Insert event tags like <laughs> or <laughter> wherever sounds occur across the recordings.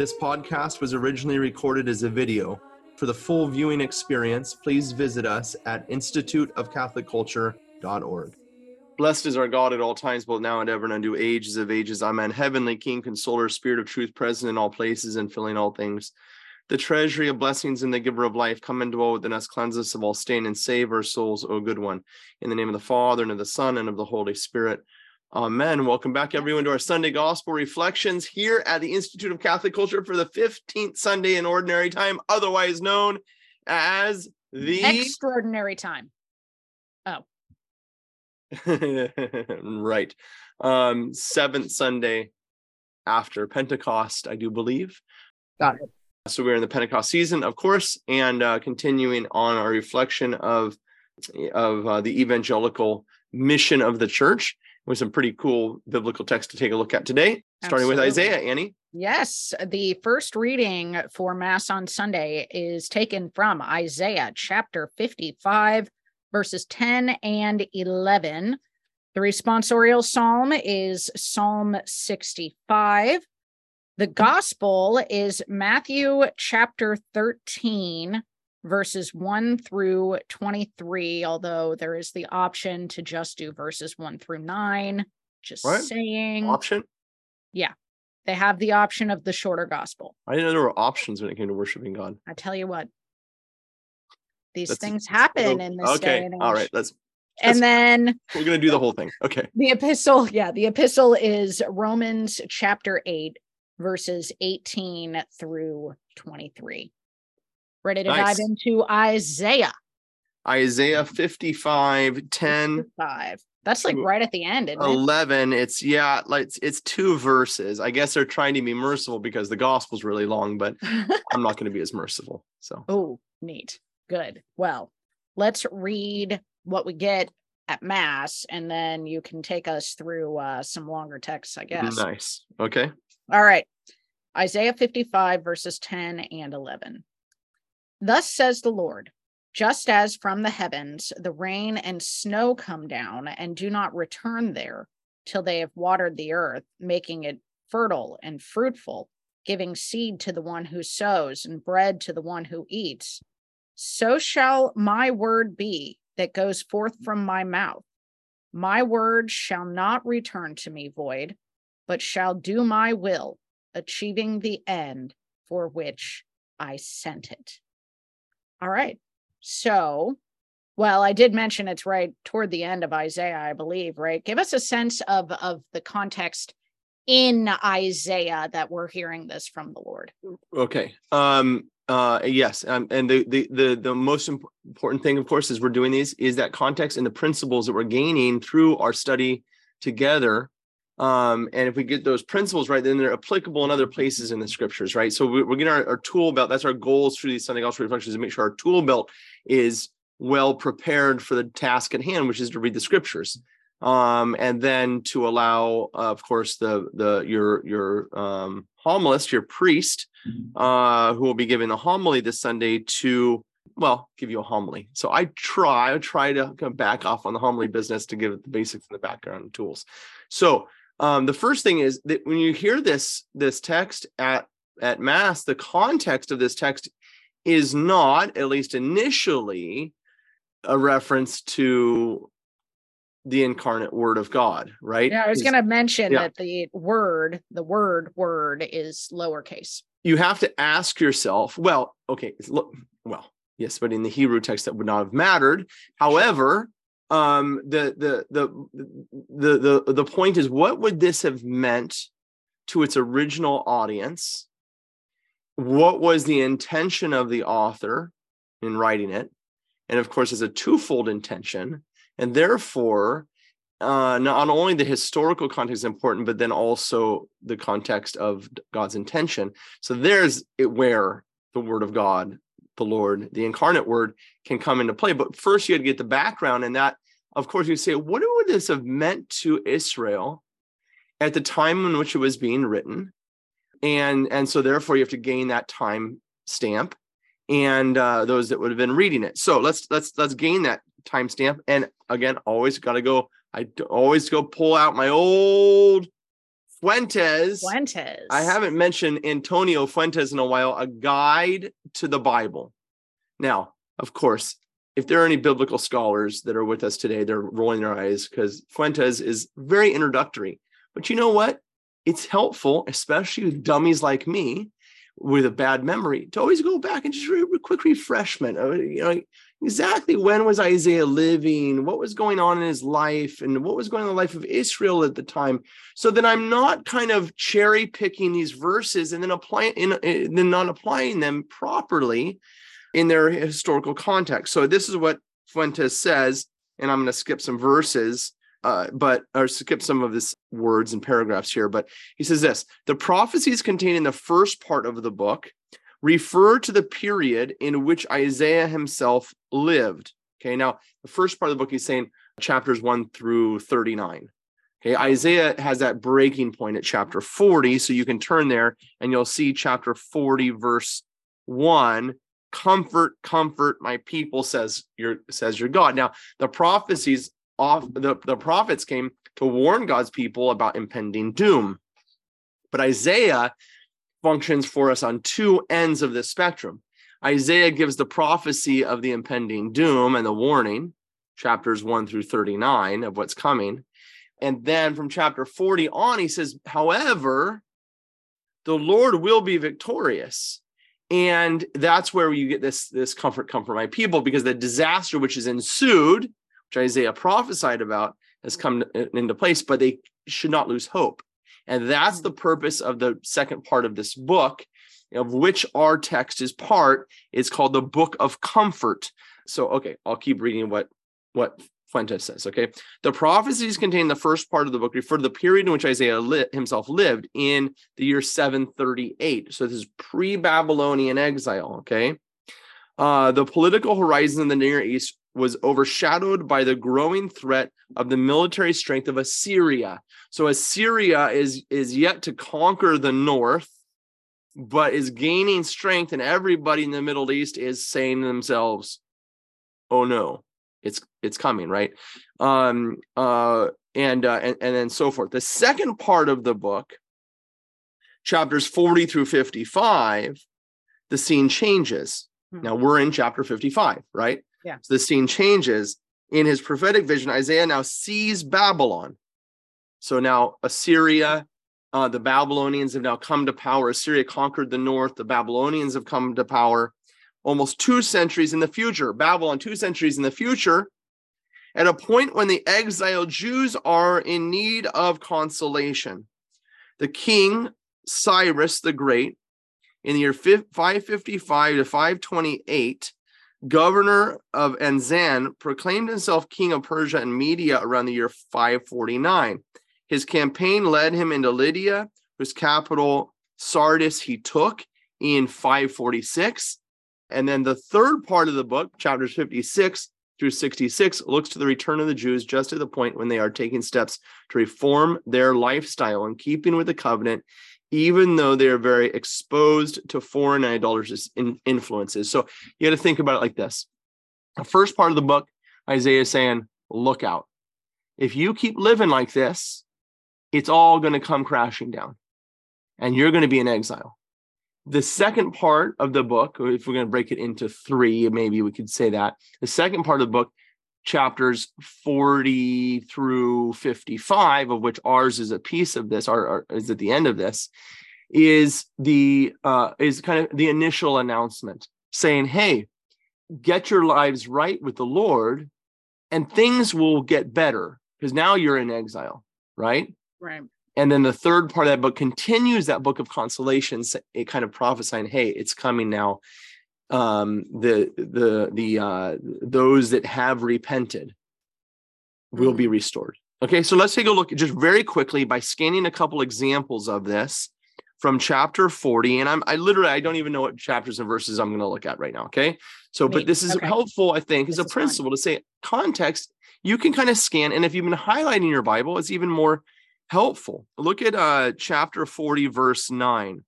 This podcast was originally recorded as a video. For the full viewing experience, please visit us at instituteofcatholicculture.org. Blessed is our God at all times, both now and ever, and unto ages of ages. Amen. Heavenly King, Consoler, Spirit of truth, present in all places and filling all things. The treasury of blessings and the giver of life, come and dwell within us, cleanse us of all stain, and save our souls, O good one. In the name of the Father, and of the Son, and of the Holy Spirit. Amen. Welcome back, everyone, to our Sunday Gospel Reflections here at the Institute of Catholic Culture for the 15th Sunday in Ordinary Time, otherwise known as the extraordinary time. Oh, <laughs> right. Um, seventh Sunday after Pentecost, I do believe. got it. So we're in the Pentecost season, of course, and uh, continuing on our reflection of of uh, the evangelical mission of the church with some pretty cool biblical text to take a look at today, starting with Isaiah. Annie, Yes, the first reading for Mass on Sunday is taken from Isaiah chapter 55, verses 10 and 11. The responsorial psalm is Psalm 65. The gospel is Matthew chapter 13, verses 1 through 23, although there is the option to just do verses 1 through 9. Just saying. option. Yeah. They have the option of the shorter gospel. I didn't know there were options when it came to worshiping God. I tell you what, these That's- things happen in this day and age. all right. Let's. And then We're gonna do the whole thing. Okay. the epistle, yeah, the epistle is Romans chapter 8, verses 18 through 23. Ready to Nice. dive into Isaiah Isaiah 55, 10, 5. That's like right at the end, isn't it? 11 it's yeah like it's, it's two verses i guess they're trying to be merciful because the gospel's really long but <laughs> i'm not going to be as merciful so oh, neat. Good. Well, let's read what we get at Mass, and then you can take us through uh, some longer texts, I guess. nice okay All right. Isaiah 55, verses 10 and 11. Thus says the Lord, just as from the heavens the rain and snow come down and do not return there till they have watered the earth, making it fertile and fruitful, giving seed to the one who sows and bread to the one who eats, so shall my word be that goes forth from my mouth. My word shall not return to me void, but shall do my will, achieving the end for which I sent it. All right. So, well, I did mention it's right toward the end of Isaiah, I believe, right? Give us a sense of of the context in Isaiah that we're hearing this from the Lord. okay um uh yes um, and the, the the the most imp- important thing of course is we're doing these is that context and the principles that we're gaining through our study together um and if we get those principles right then they're applicable in other places in the scriptures right? So we- we're getting our, our tool belt. That's our goals through these sunday gospel reflections to make sure our tool belt is well prepared for the task at hand which is to read the scriptures. Um and then to allow uh, of course the the your your um homilist your priest uh who will be giving the homily this sunday to well give you a homily. So i try i try to kind of back off on the homily business to give it the basics and the background tools. So um the first thing is that when you hear this this text at at mass the context of this text is not at least initially a reference to the incarnate word of god right Yeah, I was going to mention yeah. that the word, the word word is lowercase. you have to ask yourself well okay look well yes but in the hebrew text that would not have mattered however um the the the the the, the point is what would this have meant to its original audience what was the intention of the author in writing it and of course it's a twofold intention and therefore uh, not only the historical context is important, but then also the context of God's intention. So there's it where the Word of God, the Lord, the incarnate Word, can come into play. But first, you had to get the background, and that, of course, you say, what would this have meant to Israel at the time in which it was being written? And and so therefore, you have to gain that time stamp and uh, those that would have been reading it. So let's let's let's gain that timestamp. And again, always got to go. I always go pull out my old Fuentes. Fuentes. I haven't mentioned Antonio Fuentes in a while. A guide to the Bible. Now, of course, if there are any biblical scholars that are with us today, they're rolling their eyes because Fuentes is very introductory. But you know what? It's helpful, especially with dummies like me, with a bad memory to always go back and just a quick refreshment. of, You know, exactly when was Isaiah living? What was going on in his life? And what was going on in the life of Israel at the time? So that I'm not kind of cherry picking these verses and then applying, in, in, then not applying them properly in their historical context. So this is what Fuentes says, and I'm going to skip some verses uh, but or skip some of this words and paragraphs here. But he says this: the prophecies contained in the first part of the book refer to the period in which Isaiah himself lived. Okay, now the first part of the book he's saying chapters one through thirty nine. Okay, Isaiah has that breaking point at chapter 40. So you can turn there and you'll see chapter 40, verse 1. Comfort, comfort my people, says your says your God. Now, the prophecies off the, the prophets came to warn God's people about impending doom. But Isaiah functions for us on two ends of the spectrum. Isaiah gives the prophecy of the impending doom and the warning, chapters 1 through 39 of what's coming. And then from chapter 40 on, he says, however, the Lord will be victorious. And that's where you get this, this comfort, come from my people, because the disaster which is ensued which Isaiah prophesied about, has come into place, but they should not lose hope. And that's hmm. the purpose of the second part of this book, of which our text is part. It's called the Book of Comfort. So, okay, I'll keep reading what what Fuentes says. Okay, the prophecies contained in the first part of the book refer to the period in which Isaiah himself lived in the year 738. So this is pre-Babylonian exile. Okay, uh, the political horizon in the Near East was overshadowed by the growing threat of the military strength of Assyria. So Assyria is is yet to conquer the north but is gaining strength and everybody in the Middle East is saying to themselves, "Oh no, it's it's coming, right?" Um uh and uh and, and then so forth. The second part of the book chapters 40 through 55 the scene changes. Hmm. Now we're in chapter 55, right? Yeah. So the scene changes. In his prophetic vision, Isaiah now sees Babylon. So now Assyria, uh, the Babylonians have now come to power. Assyria conquered the north. The Babylonians have come to power almost two centuries in the future. Babylon, two centuries in the future, at a point when the exiled Jews are in need of consolation. The king, Cyrus the Great, in the year 555 to 528, governor of Anzan, proclaimed himself king of Persia and Media around the year 549. His campaign led him into Lydia, whose capital Sardis he took in 546. And then the third part of the book, chapters 56 through 66, looks to the return of the Jews just at the point when they are taking steps to reform their lifestyle in keeping with the covenant even though they are very exposed to foreign idolatrous influences. So you got to think about it like this. The first part of the book, Isaiah is saying, look out. If you keep living like this, it's all going to come crashing down and you're going to be in exile. The second part of the book, if we're going to break it into three, maybe we could say that. The second part of the book chapters 40 through 55 of which ours is a piece of this or, is at the end of this is the uh is kind of the initial announcement saying hey get your lives right with the lord and things will get better because now you're in exile right Right. And then the third part of that book continues that book of consolations it kind of prophesying hey it's coming now um, the the the uh, those that have repented will be restored. Okay, so let's take a look just very quickly by scanning a couple examples of this from chapter 40. And I'm I literally I don't even know what chapters and verses I'm going to look at right now. Okay. So, Me- but this is okay. helpful, I think, as a principle to say context, you can kind of scan. And if you've been highlighting your Bible, it's even more helpful. Look at uh chapter 40, verse 9.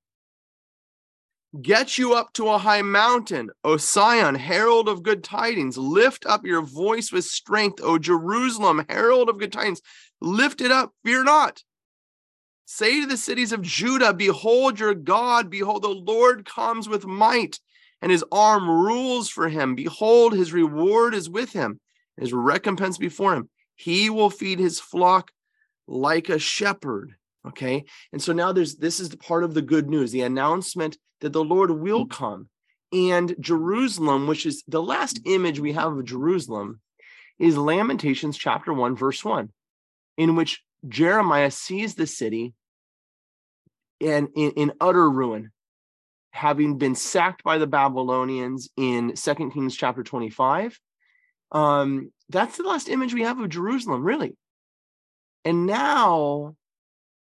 Get you up to a high mountain, O Sion, herald of good tidings. Lift up your voice with strength, O Jerusalem, herald of good tidings. Lift it up, fear not. Say to the cities of Judah, Behold your God, behold, the Lord comes with might, and his arm rules for him. Behold, his reward is with him, his recompense before him. He will feed his flock like a shepherd. Okay. And so now there's this is the part of the good news, the announcement that the Lord will come. And Jerusalem, which is the last image we have of Jerusalem, is Lamentations chapter 1, verse 1, in which Jeremiah sees the city and in, in utter ruin, having been sacked by the Babylonians in Second Kings chapter 25. Um, that's the last image we have of Jerusalem, really. And now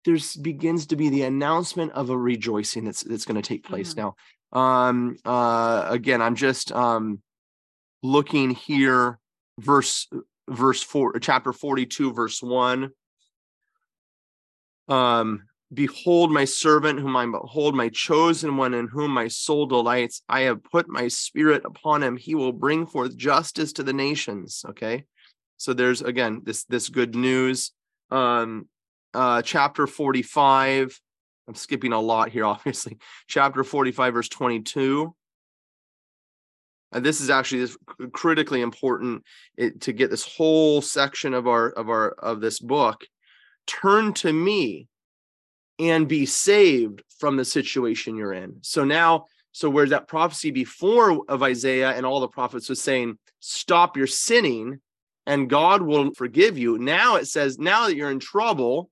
there's begins to be the announcement of a rejoicing that's that's going to take place now. Um, uh, again, I'm just um, looking here, verse verse four, chapter 42, verse one. Um, behold my servant whom I behold my chosen one in whom my soul delights. I have put my spirit upon him. He will bring forth justice to the nations. Okay. So there's again this this good news. Um uh chapter 45. I'm skipping a lot here, <laughs> obviously. Chapter 45, verse 22. And this is actually this critically important to get this whole section of our of our of this book. Turn to me and be saved from the situation you're in. So now, so where's that prophecy before of Isaiah and all the prophets was saying, stop your sinning and God will forgive you. Now it says, now that you're in trouble,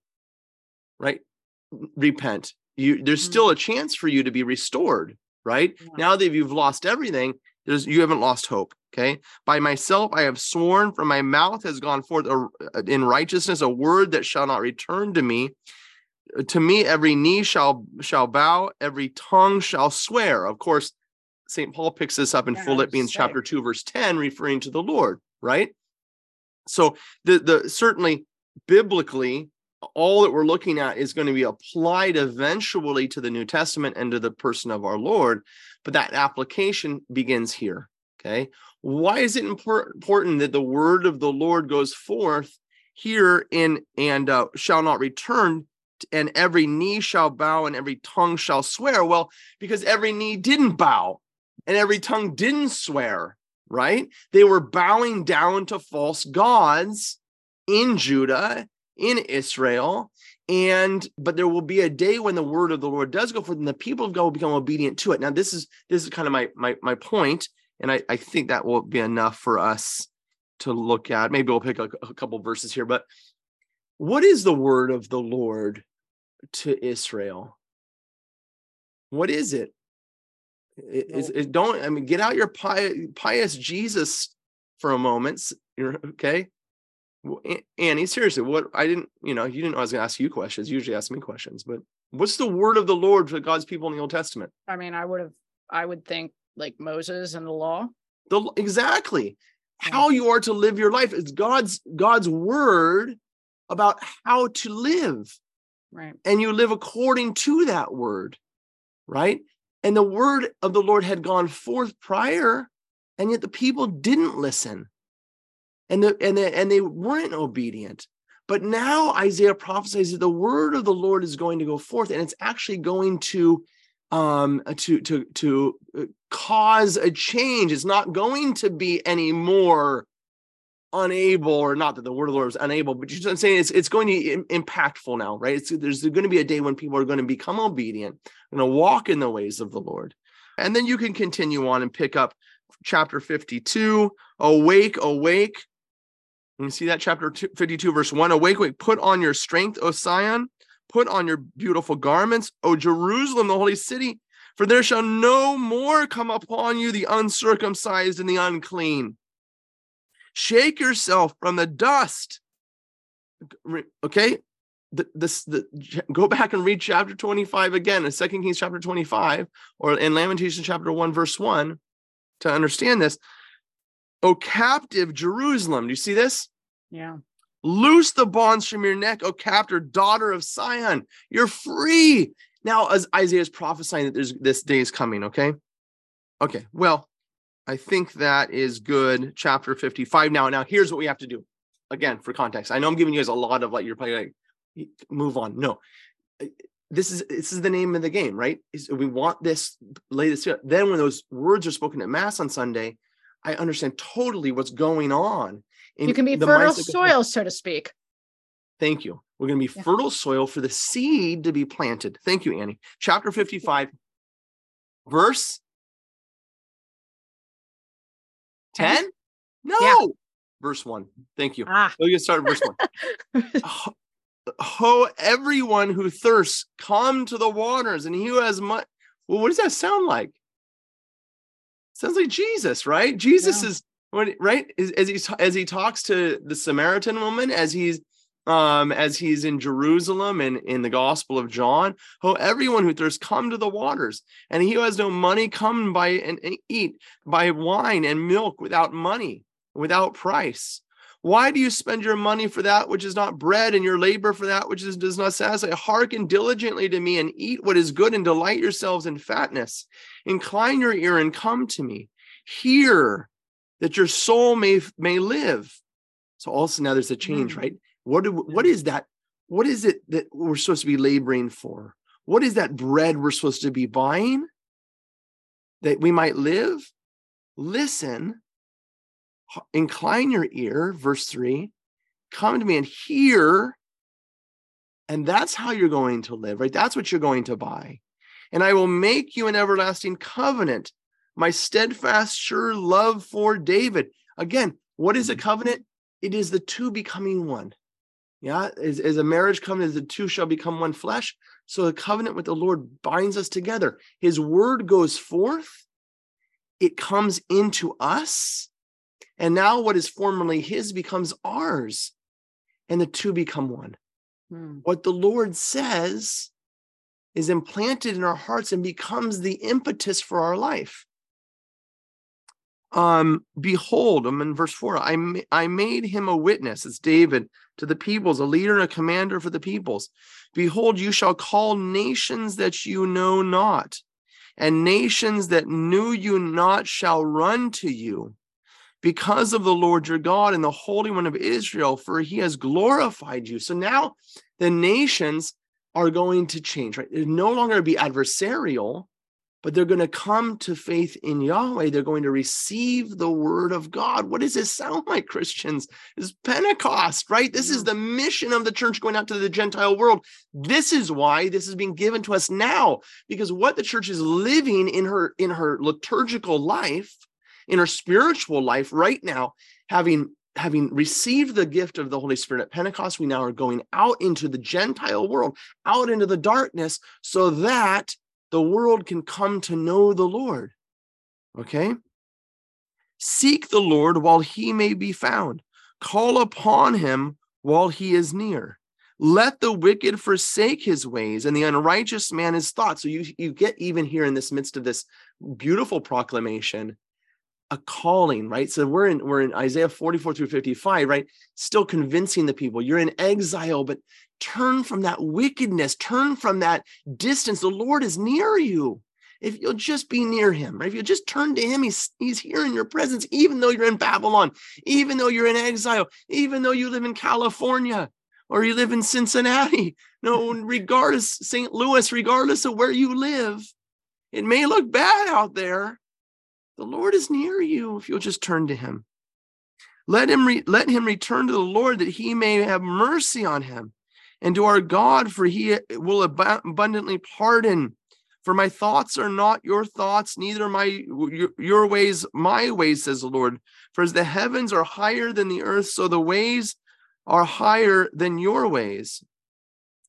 right? Repent. You there's still a chance for you to be restored, right? Yeah. Now that you've lost everything, there's you haven't lost hope. Okay. By myself I have sworn, from my mouth has gone forth a, uh, in righteousness a word that shall not return to me to me every knee shall shall bow every tongue shall swear of course st paul picks this up in Yeah, philippians chapter 2 verse 10 referring to the lord right so the the certainly biblically all that we're looking at is going to be applied eventually to the new testament and to the person of our lord but that application begins here okay why is it impor- important that the word of the lord goes forth here in and uh, shall not return and every knee shall bow and every tongue shall swear. Well, because every knee didn't bow and every tongue didn't swear, right? They were bowing down to false gods in Judah, in Israel. And but there will be a day when the word of the Lord does go forth, and the people of God will become obedient to it. Now, this is this is kind of my my my point, and I, I think that will be enough for us to look at. Maybe we'll pick a, a couple verses here, but what is the word of the Lord to Israel? What is it? I- Is it don't I mean get out your pious, pious Jesus for a moment. You're okay. Well, Annie, seriously, what I didn't, you know, you didn't know I was gonna ask you questions. You usually ask me questions, but what's the word of the Lord for God's people in the Old Testament? I mean, I would have, I would think like Moses and the law. The exactly Yeah. how you are to live your life. is God's God's word about how to live. Right. and you live according to that word, right? And the word of the Lord had gone forth prior, and yet the people didn't listen, and the and the, and they weren't obedient. But now Isaiah prophesies that the word of the Lord is going to go forth, and it's actually going to um to to to uh, cause a change. It's not going to be any more unable or not that the word of the Lord is unable, but you know what I'm saying it's it's going to be impactful now, right? It's there's going to be a day when people are going to become obedient, going to walk in the ways of the Lord. And then you can continue on and pick up chapter 52, awake, awake. You see that chapter 52, verse 1. Awake, awake, put on your strength, O Sion, put on your beautiful garments, O Jerusalem, the holy city, for there shall no more come upon you the uncircumcised and the unclean. Shake yourself from the dust. okay? The, this the go back and read chapter 25 again in second kings chapter 25 or in lamentation chapter 1 verse 1 to understand this. O captive jerusalem do you see this? Yeah. loose the bonds from your neck o captive daughter of sion. You're free. Now as isaiah is prophesying that there's this day is coming okay? Okay well i think that is good chapter 55 now now here's what we have to do again for context i know i'm giving you guys a lot of like you're probably like move on no this is this is the name of the game right is we want this lay this here. then when those words are spoken at mass on sunday i understand totally what's going on in You can be the fertile soil, so to speak. Thank you. We're going to be Yeah. fertile soil for the seed to be planted. Thank you, Annie. Chapter 55, verse 10? No. Verse 1. Thank you. Ah. So you start at verse 1. <laughs> Ho, ho, everyone who thirsts, come to the waters, and he who has much. Well, what does that sound like? Sounds like Jesus, right? Jesus Yeah. is when right as, as he as he talks to the Samaritan woman, as he's um as he's in Jerusalem and in the Gospel of John. Oh, everyone who thirsts, come to the waters, and he who has no money, come buy and, and eat, buy wine and milk without money, without price. Why do you spend your money for that which is not bread, and your labor for that which is, does not satisfy? Hearken diligently to me and eat what is good, and delight yourselves in fatness. Incline your ear and come to me. Hear that your soul may may live. So also now there's a change, Mm. right? What do, what is that? What is it that we're supposed to be laboring for? What is that bread we're supposed to be buying that we might live? Listen, incline your ear, verse three, come to me and hear. And that's how you're going to live, right? That's what you're going to buy. And I will make you an everlasting covenant, my steadfast, sure love for David. Again, what is a mm. covenant? It is the two becoming one. Yeah, as, as a marriage covenant, the two shall become one flesh. So the covenant with the Lord binds us together. His word goes forth, it comes into us. And now what is formerly his becomes ours. And the two become one. Hmm. What the Lord says is implanted in our hearts and becomes the impetus for our life. Um, behold, I'm in verse four. I ma- I made him a witness. It's David to the peoples, a leader and a commander for the peoples. Behold, you shall call nations that you know not, and nations that knew you not shall run to you because of the Lord your God and the Holy One of Israel, for he has glorified you. So now the nations are going to change, right? They're no longer be adversarial, but they're going to come to faith in Yahweh. They're going to receive the word of God. What does this sound like, Christians? Is Pentecost, right? This is the mission of the church going out to the Gentile world. This is why this is being given to us now, because what the church is living in her in her liturgical life, in her spiritual life right now, having having received the gift of the Holy Spirit at Pentecost, we now are going out into the Gentile world, out into the darkness, so that the world can come to know the Lord. Okay? Seek the Lord while he may be found, call upon him while he is near. Let the wicked forsake his ways and the unrighteous man his thoughts. So you, you get even here in this midst of this beautiful proclamation a calling, right? So we're in we're in Isaiah 44 through 55, right? Still convincing the people you're in exile, but turn from that wickedness, turn from that distance. The Lord is near you. If you'll just be near him, right? If you'll just turn to him, he's he's here in your presence, even though you're in Babylon, even though you're in exile, even though you live in California or you live in Cincinnati. No, regardless, St. Louis, regardless of where you live, it may look bad out there. The Lord is near you if you'll just turn to him. Let him re- let him return to the Lord that he may have mercy on him and to our God for he will ab- abundantly pardon. For my thoughts are not your thoughts, neither my your, your ways my ways says the Lord. For as the heavens are higher than the earth so the ways are higher than your ways.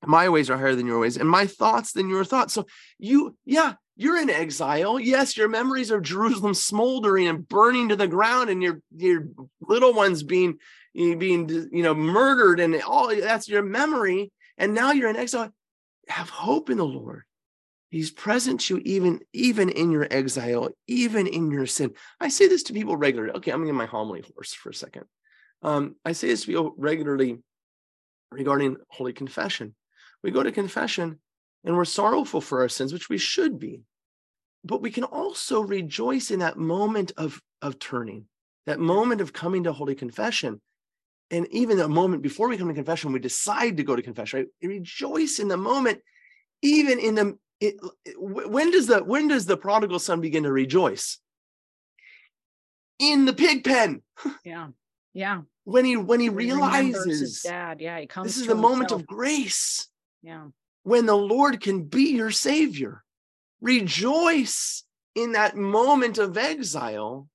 My ways are higher than your ways and my thoughts than your thoughts. So you yeah, you're in exile. Yes, your memories of Jerusalem smoldering and burning to the ground, and your your little ones being being you know murdered and all that's your memory. And now you're in exile. Have hope in the lord. He's present to you even even in your exile even in your sin. I say this to people regularly. Okay i'm gonna get my homily horse for a second. Um, i say this to people regularly regarding holy confession. We go to confession and we're sorrowful for our sins which we should be but we can also rejoice in that moment of of turning that moment of coming to holy confession and even the moment before we come to confession we decide to go to confession right we rejoice in the moment even in the it, when does the when does the prodigal son begin to rejoice in the pig pen <laughs> Yeah. Yeah. when he when he He realizes dad. Yeah. He comes this is the moment himself. of grace yeah. When the lord can be your savior. Rejoice in that moment of exile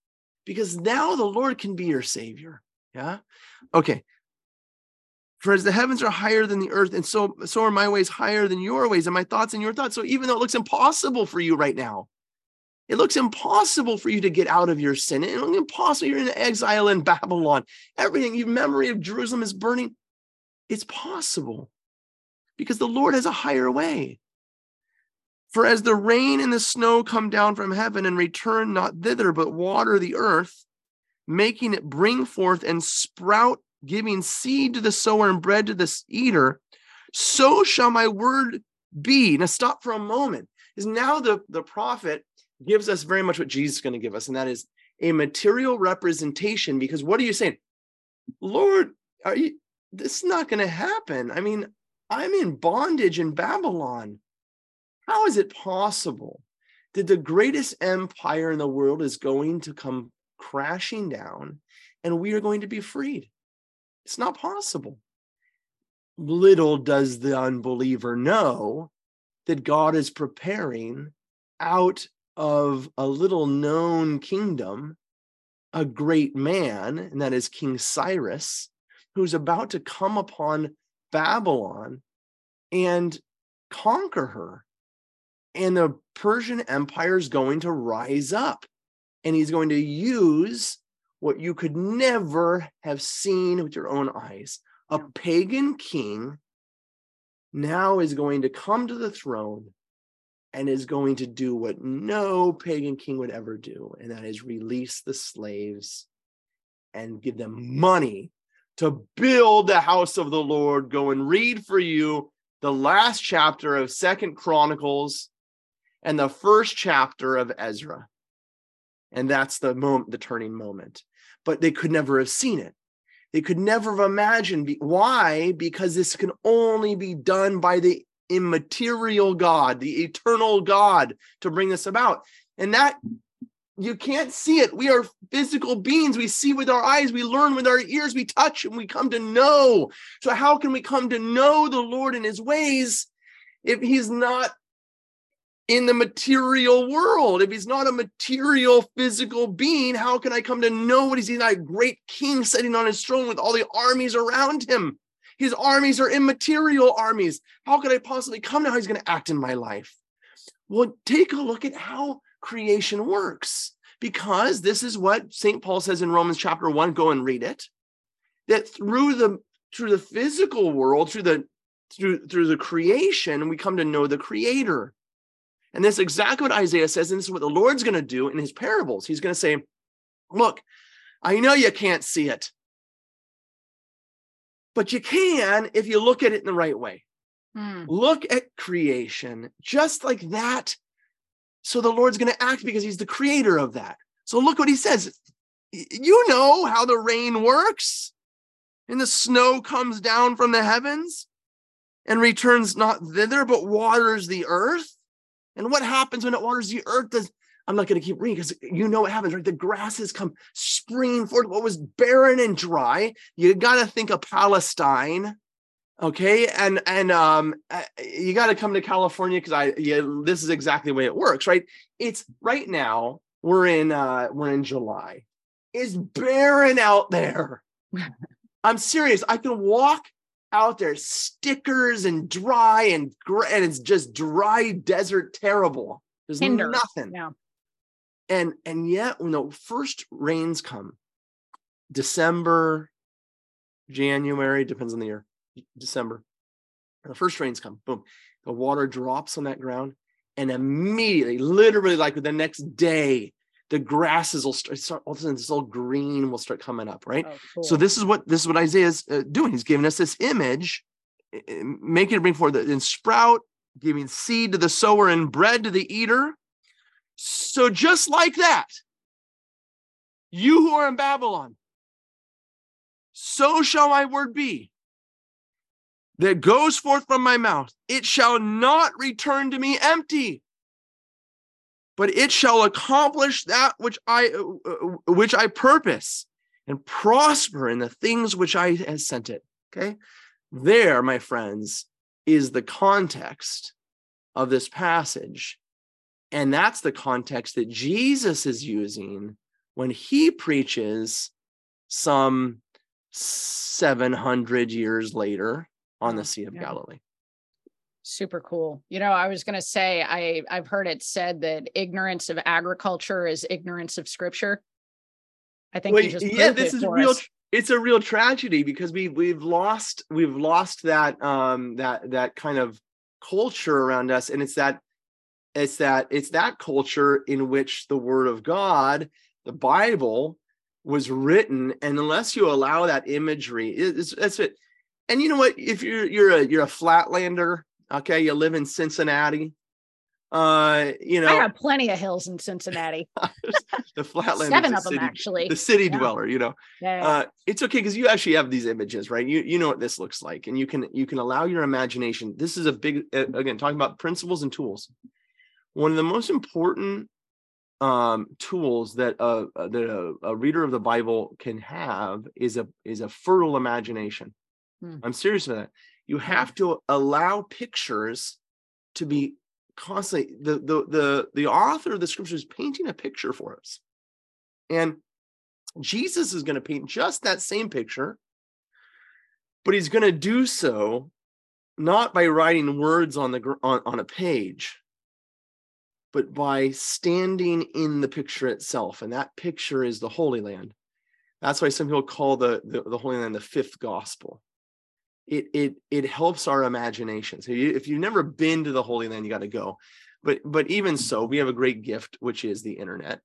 because now the lord can be your savior. Yeah? Okay. For as the heavens are higher than the earth and so so are my ways higher than your ways and my thoughts and your thoughts. So even though it looks impossible for you right now it looks impossible for you to get out of your sin. It looks impossible. You're in exile in babylon. Everything your memory of jerusalem is burning. It's possible because the lord has a higher way for as the rain and the snow come down from heaven and return not thither, but water the earth, making it bring forth and sprout, giving seed to the sower and bread to the eater, so shall my word be. Now, stop for a moment. Is now the, the prophet gives us very much what Jesus is going to give us, and that is a material representation. Because what are you saying? Lord, are you this is not going to happen? I mean, I'm in bondage in Babylon. How is it possible that the greatest empire in the world is going to come crashing down and we are going to be freed? It's not possible. Little does the unbeliever know that God is preparing out of a little known kingdom a great man, and that is King Cyrus, who's about to come upon Babylon and conquer her and the Persian Empire is going to rise up. And he's going to use what you could never have seen with your own eyes. A pagan king now is going to come to the throne and is going to do what no pagan king would ever do, and that is release the slaves and give them money to build the house of the Lord. Go and read for you the last chapter of Second Chronicles and the first chapter of Ezra. And that's the moment, the turning moment. But they could never have seen it. They could never have imagined be- why, because this can only be done by the immaterial God, the eternal God to bring this about. And that you can't see it. We are physical beings. We see with our eyes, we learn with our ears, we touch, and we come to know. So, how can we come to know the Lord in his ways if he's not in the material world. If he's not a material physical being, how can I come to know what he's? He's not a great king sitting on his throne with all the armies around him. His armies are immaterial armies. How could I possibly come to how he's going to act in my life? Well, take a look at how creation works, because this is what St. Paul says in Romans chapter one. Go and read it. That through the through the physical world, through the through through the creation, we come to know the creator. And that's exactly what Isaiah says. And this is what the Lord's going to do in his parables. He's going to say, Look, I know you can't see it, but you can if you look at it in the right way. Hmm. Look at creation just like that. So the Lord's going to act because he's the creator of that. So look what he says. You know how the rain works, and the snow comes down from the heavens and returns not thither, but waters the earth. And what happens when it waters the earth? Does I'm not going to keep reading because you know what happens, right? The grasses come springing forth. What was barren and dry, you got to think of Palestine, okay? And and um, uh, you got to come to California because I yeah, this is exactly the way it works, right? It's right now we're in uh we're in July. It's barren out there. <laughs> I'm serious. I can walk out there, stickers and dry and and it's just dry desert, terrible. There's Hinder. nothing Yeah. and and yet when the first rains come december January, depends on the year, December. The first rains come, boom, the water drops on that ground, and immediately, literally like the next day, the grasses will start, start all of a sudden this little green will start coming up, right? Oh, So this is what this is what Isaiah is uh, doing. He's giving us this image, making it bring forth the and sprout, giving seed to the sower and bread to the eater. So just like that, you who are in Babylon, so shall my word be that goes forth from my mouth. It shall not return to me empty, but it shall accomplish that which I uh, uh, which I purpose and prosper in the things which I have sent it. Okay. There, my friends, is the context of this passage. And that's the context that Jesus is using when he preaches some 700 years later on the Oh, Sea of yeah. Galilee. super cool you know i was going to say i i've heard it said that ignorance of agriculture is ignorance of scripture i think Well, yeah, this is real. us. It's a real tragedy because we we've lost we've lost that um that that kind of culture around us, and it's that it's that it's that culture in which the Word of God, the Bible, was written, and unless you allow that imagery, it- it's that's it. And you know what? If you're you're a you're a flatlander, okay, you live in Cincinnati, uh, you know i have plenty of hills in cincinnati. <laughs> The flatlander, seven of the them actually. the city Yeah. dweller, you know. Yeah, uh it's okay because you actually have these images right? You you know what this looks like and you can you can allow your imagination. This is a big again talking about principles and tools. One of the most important um tools that uh uh, that a, a reader of the bible can have is a is a fertile imagination Hmm. i'm serious about that you have to allow pictures to be constantly the the the the author of the scripture is painting a picture for us and Jesus is going to paint just that same picture, but he's going to do so not by writing words on the on, on a page, but by standing in the picture itself, and that picture is the Holy Land. That's why some people call the the, the Holy Land the fifth gospel. It it it helps our imagination. So you, if you've never been to the Holy Land, you got to go. But but even so, we have a great gift, which is the internet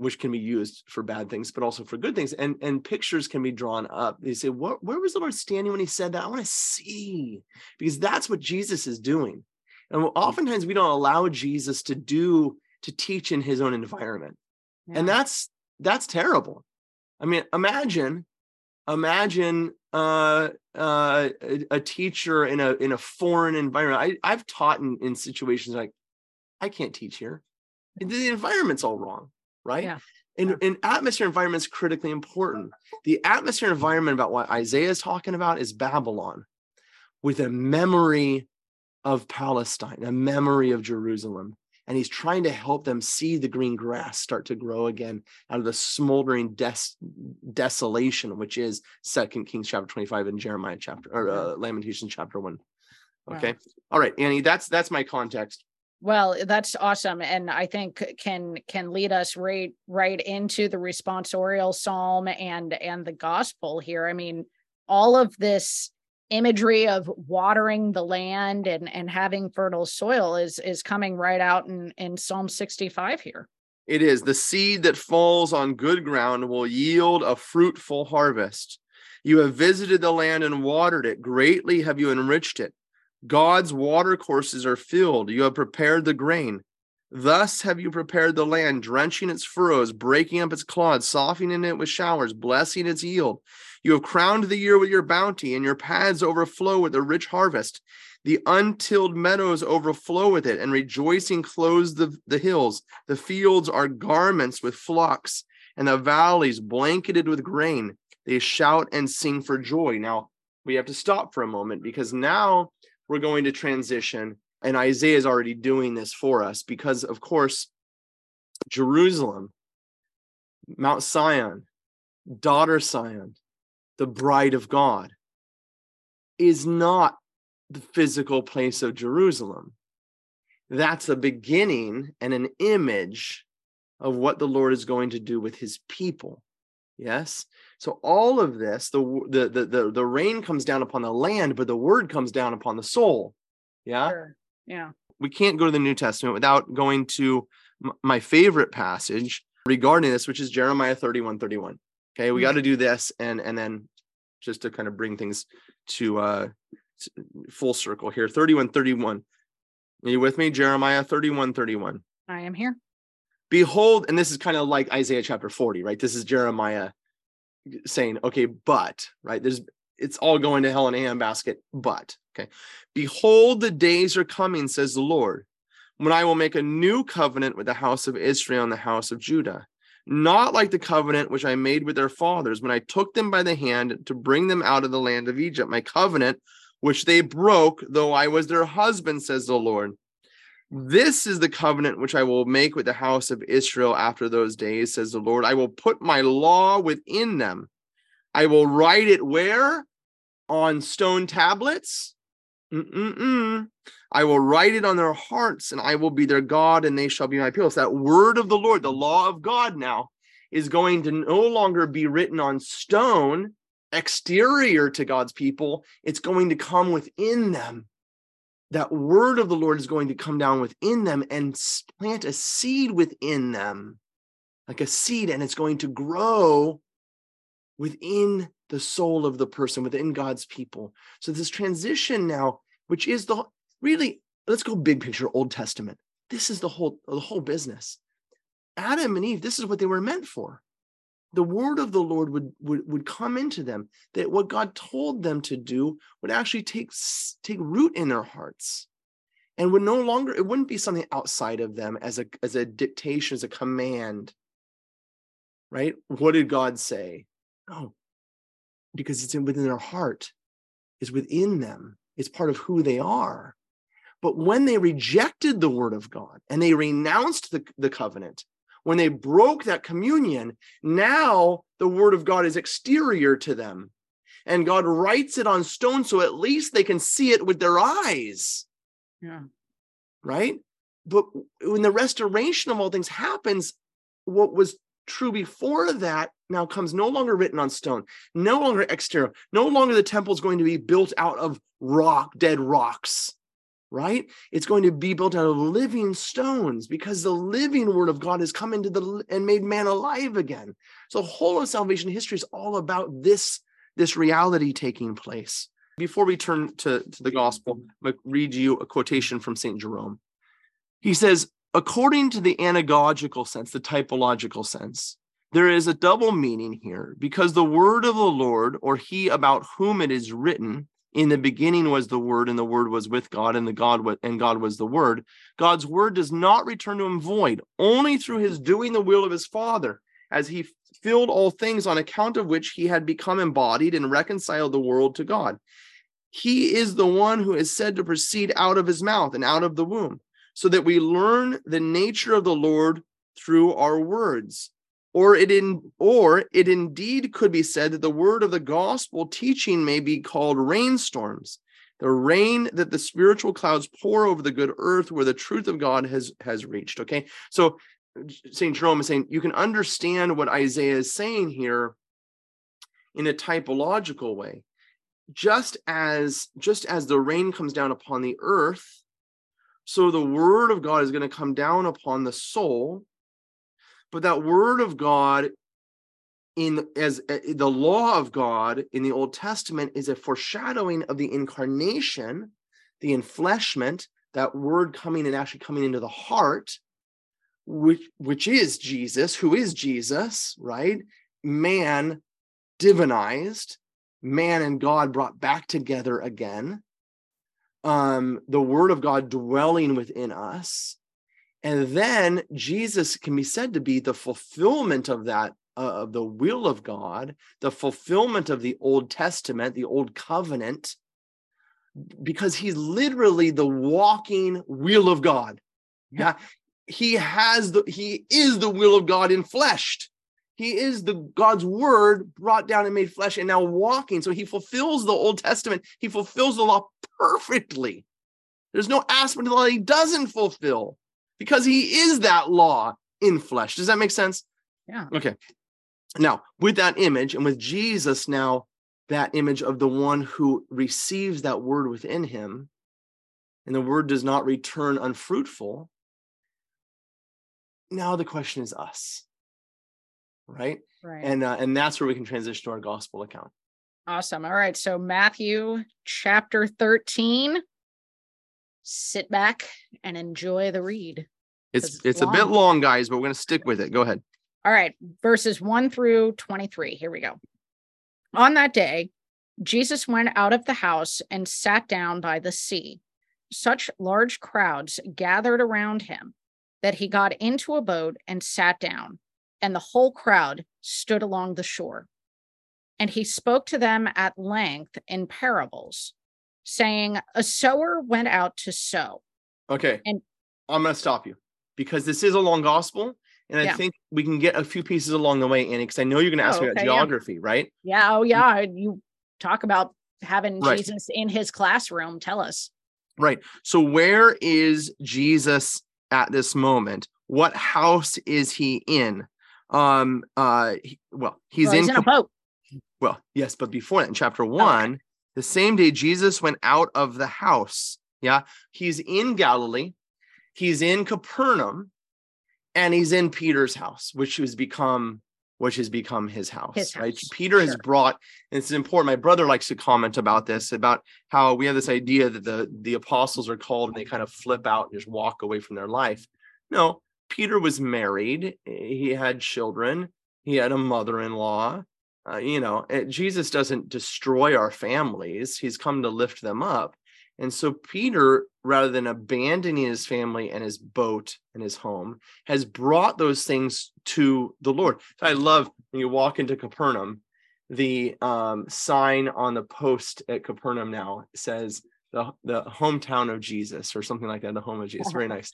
which can be used for bad things, but also for good things. And and pictures can be drawn up. They say, what, where was the Lord standing when he said that? I want to see, because that's what Jesus is doing. And oftentimes we don't allow Jesus to do to teach in his own environment. And that's that's terrible. I mean, imagine, imagine uh uh a, teacher in a in a foreign environment. I, I've taught in, in situations like I can't teach here. The environment's all wrong right? Yeah. And, Yeah. and atmosphere environment is critically important. The atmosphere environment about what Isaiah is talking about is Babylon with a memory of Palestine, a memory of Jerusalem. And he's trying to help them see the green grass start to grow again out of the smoldering des- desolation, which is Second Kings chapter 25 and Jeremiah chapter or uh, Lamentations chapter one. Wow. Okay. All right, Annie, that's that's my context. Well, that's awesome, and I think can can lead us right right into the responsorial psalm and and the gospel here. I mean, all of this imagery of watering the land and and having fertile soil is is coming right out in in Psalm sixty five here. It is the seed that falls on good ground will yield a fruitful harvest. You have visited the land and watered it. Greatly have you enriched it. God's water courses are filled. You have prepared the grain. Thus have you prepared the land, drenching its furrows, breaking up its clods, softening it with showers, blessing its yield. You have crowned the year with your bounty, and your paths overflow with a rich harvest. The untilled meadows overflow with it, and rejoicing clothes the, the hills. The fields are garments with flocks, and the valleys blanketed with grain. They shout and sing for joy. Now, we have to stop for a moment because now we're going to transition, and Isaiah is already doing this for us because, of course, Jerusalem, Mount Sion, daughter Sion, the bride of God, is not the physical place of Jerusalem. That's a beginning and an image of what the Lord is going to do with his people. Yes. So all of this, the the the the, rain comes down upon the land, but the word comes down upon the soul. Yeah. Sure. Yeah. We can't go to the New Testament without going to m- my favorite passage regarding this, which is Jeremiah 31, 31. Okay, we Mhm. got to do this and and then just to kind of bring things to uh full circle here. 31, 31. Are you with me? Jeremiah 31, 31 I am here. behold and this is kind of like isaiah chapter 40 right this is jeremiah saying okay but right there's it's all going to hell in a handbasket but okay behold the days are coming says the lord when i will make a new covenant with the house of israel and the house of judah not like the covenant which i made with their fathers when i took them by the hand to bring them out of the land of egypt my covenant which they broke though i was their husband says the lord this is the covenant which I will make with the house of Israel after those days, says the Lord. I will put my law within them. I will write it where? On stone tablets? Mm-mm-mm. I will write it on their hearts, and I will be their God, and they shall be my people. So that word of the Lord, the law of God now, is going to no longer be written on stone, exterior to God's people. It's going to come within them that word of the Lord is going to come down within them and plant a seed within them, like a seed, and it's going to grow within the soul of the person, within God's people. So, this transition now, which is the really, let's go big picture, Old Testament. This is the whole the whole business. Adam and Eve, this is what they were meant for. The word of the Lord would would, would come into them, that what God told them to do would actually take take root in their hearts and would no longer it wouldn't be something outside of them as a as a dictation as a command right what did god say no because it's in within their heart is within them it's part of who they are but when they rejected the word of god and they renounced the, the covenant when they broke that communion now the word of god is exterior to them and god writes it on stone so at least they can see it with their eyes Yeah. right? But when the restoration of all things happens, what was true before that now comes no longer written on stone, no longer exterior, no longer the temple is going to be built out of rock, dead rocks, right? It's going to be built out of living stones because the living word of God has come into the and made man alive again. So the whole of salvation history is all about this, this reality taking place before we turn to, to the gospel, I'm going to read you a quotation from St. Jerome. He says, according to the anagogical sense, the typological sense, there is a double meaning here because the word of the Lord, or he about whom it is written, in the beginning was the word, and the word was with God, and the God was, and God was the word. God's word does not return to him void, only through his doing the will of his Father, as he filled all things on account of which he had become embodied and reconciled the world to God he is the one who is said to proceed out of his mouth and out of the womb, so that we learn the nature of the Lord through our words. Or it in or it indeed could be said that the word of the gospel teaching may be called rainstorms, the rain that the spiritual clouds pour over the good earth where the truth of God has has reached. Okay, so Saint Jerome is saying you can understand what Isaiah is saying here in a typological way just as just as the rain comes down upon the earth so the word of god is going to come down upon the soul but that word of god in as uh, the law of god in the old testament is a foreshadowing of the incarnation the enfleshment that word coming and actually coming into the heart which which is jesus who is jesus right? Man divinized man and God brought back together again, um, the word of God dwelling within us. And then Jesus can be said to be the fulfillment of that, uh, of the will of God, the fulfillment of the Old Testament, the Old Covenant, because he's literally the walking will of God. Yeah. He has the, he is the will of God in fleshed he is the god's word brought down and made flesh and now walking. So he fulfills the old testament. He fulfills the law perfectly. There's no aspect of the law he doesn't fulfill because he is that law in flesh. Does that make sense? Yeah. okay. Now, with that image and with Jesus now, that image of the one who receives that word within him, and the word does not return unfruitful. Now the question is us, right? Right. And uh, and that's where we can transition to our gospel account. Awesome. All right. So Matthew chapter 13. Sit back and enjoy the read. It's it's it's a bit long. guys, but we're gonna stick with it. Go ahead. All right. Verses 1 through 23. Here we go. On that day, Jesus went out of the house and sat down by the sea. Such large crowds gathered around him that he got into a boat and sat down, and the whole crowd stood along the shore. And he spoke to them at length in parables, saying, A sower went out to sow. Okay. And- I'm gonna stop you because this is a long gospel, and I Yeah. think we can get a few pieces along the way, Annie, because I know you're gonna ask Oh, me about okay, yeah. geography, right? Yeah, oh yeah. You talk about having Right. Jesus in his classroom. Tell us. Right. So where is Jesus at this moment? What house is he in? Um uh he- well, he's Well, in, he's in a boat. well, yes, but before that in chapter okay. 1, the same day Jesus went out of the house. Yeah. He's in Galilee. He's in Capernaum and he's in Peter's house, which has become which has become his house, His right? house, Peter has brought, and it's important. My brother likes to comment about this, about how we have this idea that the the apostles are called and they kind of flip out and just walk away from their life. No, Peter was married. He had children. He had a mother-in-law. Uh, you know, eh, Jesus doesn't destroy our families. He's come to lift them up. And so Peter, rather than abandoning his family and his boat and his home, has brought those things to the Lord. I love when you walk into Capernaum, the um, sign on the post at Capernaum now says the the hometown of Jesus or something like that, the home of Jesus. Very nice.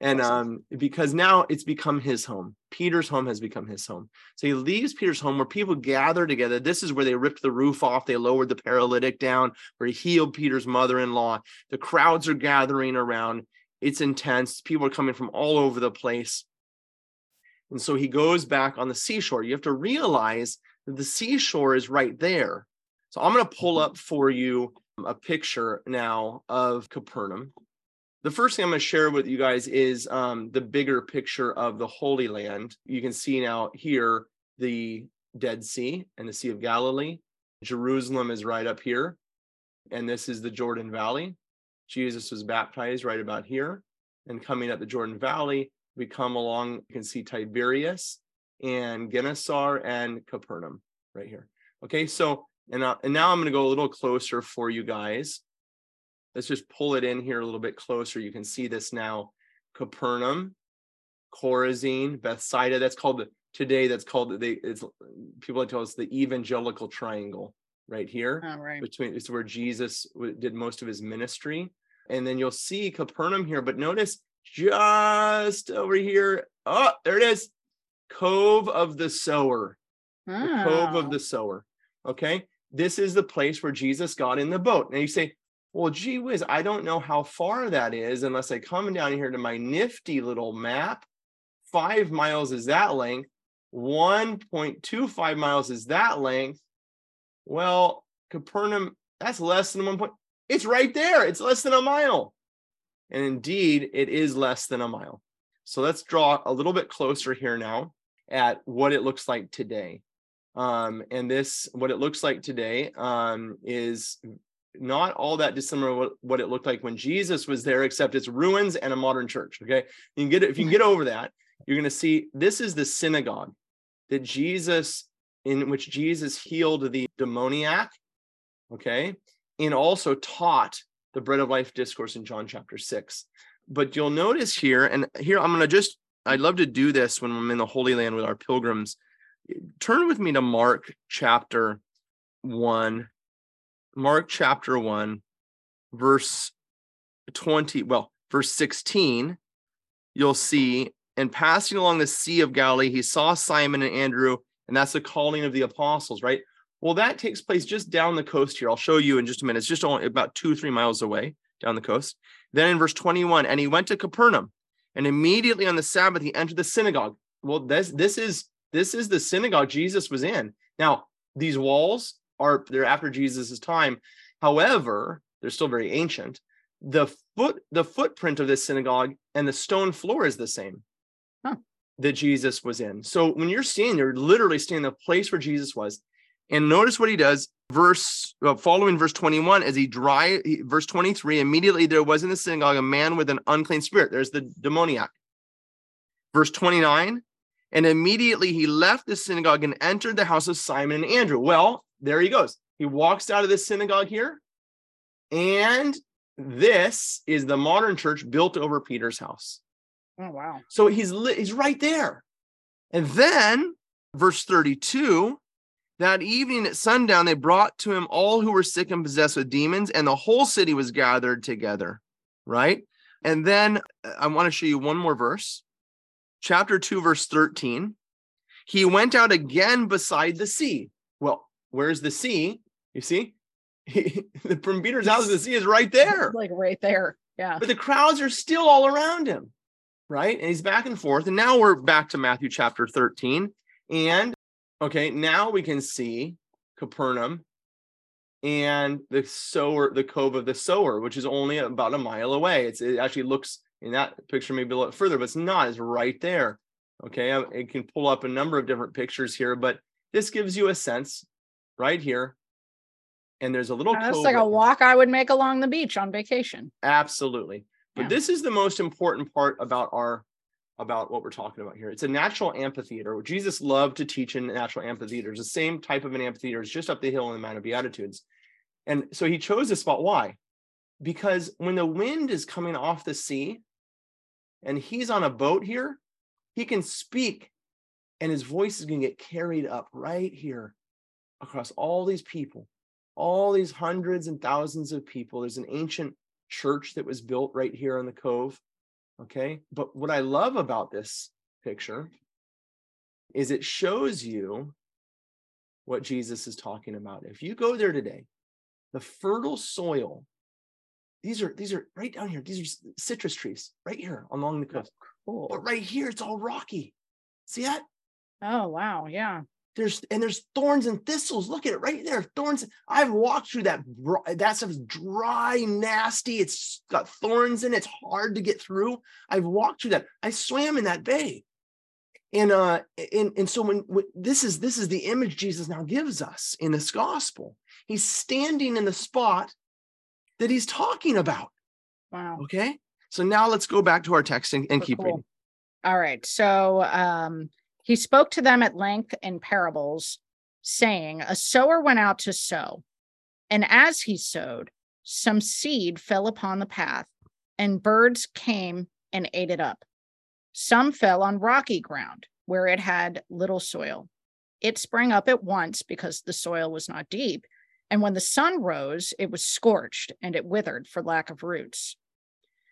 And um, because now it's become his home. Peter's home has become his home. So he leaves Peter's home where people gather together. This is where they ripped the roof off. They lowered the paralytic down, where he healed Peter's mother in law. The crowds are gathering around. It's intense. People are coming from all over the place. And so he goes back on the seashore. You have to realize that the seashore is right there. So I'm going to pull up for you a picture now of Capernaum. The first thing I'm going to share with you guys is um, the bigger picture of the Holy Land. You can see now here the Dead Sea and the Sea of Galilee. Jerusalem is right up here. And this is the Jordan Valley. Jesus was baptized right about here. And coming up the Jordan Valley, we come along, you can see Tiberias and Gennesaret and Capernaum right here. Okay, so and, uh, and now I'm going to go a little closer for you guys. Let's just pull it in here a little bit closer. You can see this now. Capernaum, Chorazin, Bethsaida. That's called today. That's called they. It's people tell us the evangelical triangle right here All right. between it's where Jesus did most of his ministry. And then you'll see Capernaum here, but notice just over here. Oh, there it is. Cove of the Sower. The Cove Oh. of ah. the Sower. Okay. This is the place where Jesus got in the boat. Now you say, well, gee whiz, I don't know how far that is unless I come down here to my nifty little map. Five miles is that length. 1.25 miles is that length. Well, Capernaum, that's less than one point. It's right there. It's less than a mile. And indeed, it is less than a mile. So let's draw a little bit closer here now at what it looks like today. Um, and this, what it looks like today, um, is not all that dissimilar what, what it looked like when Jesus was there, except it's ruins and a modern church. Okay. You can get it, if you can get over that, you're going to see this is the synagogue that Jesus, in which Jesus healed the demoniac. Okay. And also taught the bread of life discourse in John chapter six. But you'll notice here, and here I'm going to just, I'd love to do this when I'm in the Holy Land with our pilgrims. Turn with me to Mark chapter one. Mark chapter 1, verse 20, well, verse 16, you'll see, and passing along the Sea of Galilee, he saw Simon and Andrew, and that's the calling of the apostles, right? Well, that takes place just down the coast here. I'll show you in just a minute. It's just only about two, three miles away down the coast. Then in verse 21, and he went to Capernaum, and immediately on the Sabbath, he entered the synagogue. Well, this, this is This is the synagogue Jesus was in. Now, these walls are they're after Jesus's time. However, they're still very ancient. The foot the footprint of this synagogue and the stone floor is the same Huh. that Jesus was in. So when you're seeing, you're literally seeing the place where Jesus was. And notice what he does. Verse uh, following verse 21, as he dry he- verse 23, immediately there was in the synagogue a man with an unclean spirit. There's the demoniac. Verse 29, and immediately he left the synagogue and entered the house of Simon and Andrew. Well, there he goes. He walks out of this synagogue here, and this is the modern church built over Peter's house. Oh wow. So he's li- he's right there. And then verse 32, that evening at sundown they brought to him all who were sick and possessed with demons and the whole city was gathered together, right? And then uh, I want to show you one more verse. Chapter 2 verse 13. He went out again beside the sea. Where's the sea? You see? <laughs> From Peter's house the sea is right there <laughs> Like right there. Yeah. but the crowds are still all around him right and he's back and forth and now we're back to matthew chapter 13 and okay now we can see capernaum and the sower the cove of the sower which is only about a mile away it's, it actually looks in that picture maybe a little further but it's not it's right there okay I- it can pull up a number of different pictures here but this gives you a sense right here and there's a little That's like a walk I would make along the beach on vacation. Absolutely. But Yeah. this is the most important part about our about what we're talking about here. It's a natural amphitheater. Jesus loved to teach in natural amphitheaters. The same type of an amphitheater is just up the hill in the Mount of Beatitudes. And so he chose this spot. Why? Because when the wind is coming off the sea and he's on a boat here, he can speak and his voice is going to get carried up right here across all these people, all these hundreds and thousands of people. There's an ancient church that was built right here on the cove. Okay. But what I love about this picture is it shows you what Jesus is talking about. If you go there today, the fertile soil, these are these are right down here. These are citrus trees right here along the coast. Cool. But right here, it's all rocky. See that? Oh wow. Yeah. There's and there's thorns and thistles. Look at it right there. Thorns. I've walked through that. That stuff's dry, nasty. It's got thorns in it. It's hard to get through. I've walked through that. I swam in that bay. And uh and, and so when, when this is this is the image Jesus now gives us in this gospel. He's standing in the spot that he's talking about. Wow. Okay. So now let's go back to our text and, and Oh, keep cool. reading. All right. So um, he spoke to them at length in parables, saying, A sower went out to sow. And as he sowed, some seed fell upon the path, and birds came and ate it up. Some fell on rocky ground where it had little soil. It sprang up at once because the soil was not deep. And when the sun rose, it was scorched and it withered for lack of roots.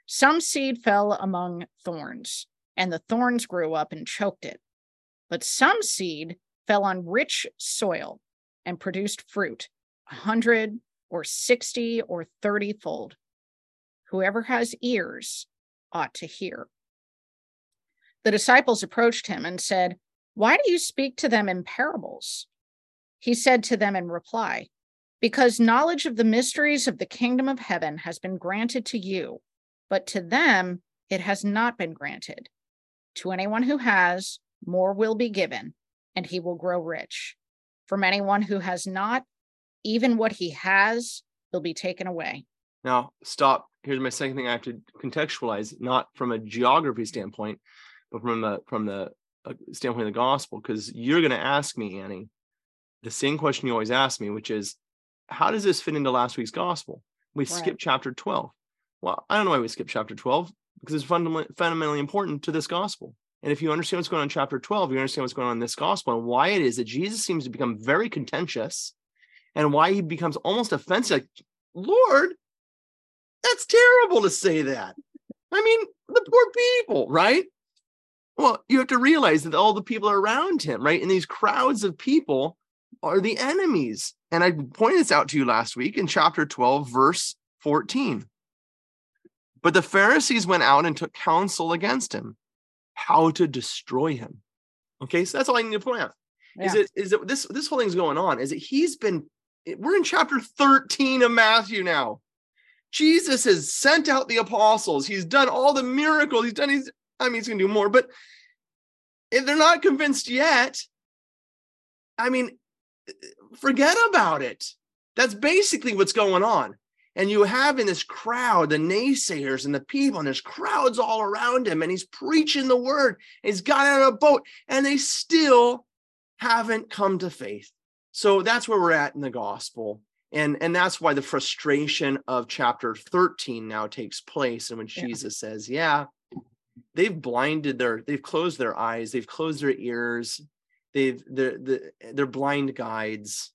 Some seed fell among thorns, and the thorns grew up and choked it. But some seed fell on rich soil and produced fruit, a hundred or sixty or thirty fold. Whoever has ears ought to hear. The disciples approached him and said, Why do you speak to them in parables? He said to them in reply, Because knowledge of the mysteries of the kingdom of heaven has been granted to you, but to them it has not been granted. To anyone who has, more will be given, and he will grow rich. From anyone who has not, even what he has will be taken away. Now, stop. Here's my second thing I have to contextualize, not from a geography standpoint, but from the from the uh, standpoint of the gospel, because you're going to ask me, Annie, the same question you always ask me, which is, how does this fit into last week's gospel? We Right. skipped chapter 12. Well, I don't know why we skipped chapter 12 because it's fundamentally fundamentally important to this gospel. And if you understand what's going on in chapter 12, you understand what's going on in this gospel and why it is that Jesus seems to become very contentious and why he becomes almost offensive. Like, Lord, that's terrible to say that. I mean, the poor people, right? Well, you have to realize that all the people around him, right? And these crowds of people are the enemies. And I pointed this out to you last week in chapter 12, verse 14. But the Pharisees went out and took counsel against him, how to destroy him. Okay, so that's all I need to point out. Is it is it this this whole thing's going on? Is that he's been we're in chapter 13 of Matthew now. Jesus has sent out the apostles, he's done all the miracles, he's done he's I mean he's gonna do more, but if they're not convinced yet, I mean, forget about it. That's basically what's going on. And you have in this crowd the naysayers and the people, and there's crowds all around him, and he's preaching the word. He's got out of a boat, and they still haven't come to faith. So that's where we're at in the gospel. And, and that's why the frustration of chapter 13 now takes place. And when Yeah. Jesus says, Yeah, they've blinded their, they've closed their eyes, they've closed their ears, they've they're the they're blind guides.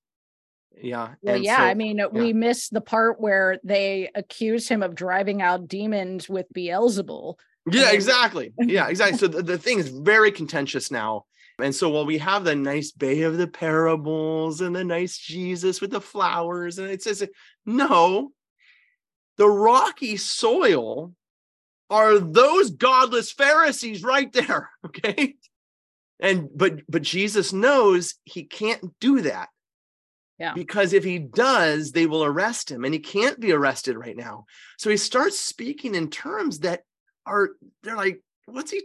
Yeah. Well, and yeah, so- I mean, uh, we missed the part where they accuse him of driving out demons with Beelzebul. Yeah, <laughs> exactly. Yeah, exactly. So the, the thing is very contentious now. And so while we have the nice Bay of the Parables and the nice Jesus with the flowers, and it says, no, the rocky soil are those godless Pharisees right there. <laughs> Okay. And but but Jesus knows he can't do that. Yeah. Because if he does, they will arrest him, and he can't be arrested right now. So he starts speaking in terms that are they're like, what's he?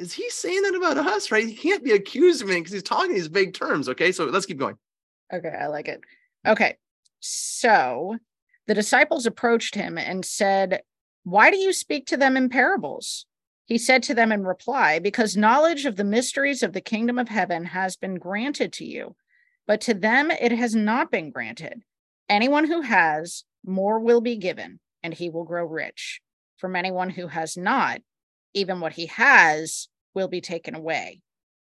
Is he saying that about us? Right? He can't be accused of it because he's talking these vague terms. Okay, so let's keep going. Okay, I like it. Okay, so the disciples approached him and said, Why do you speak to them in parables? He said to them in reply, Because knowledge of the mysteries of the kingdom of heaven has been granted to you, but to them it has not been granted. Anyone who has, more will be given, and he will grow rich. From anyone who has not, even what he has will be taken away.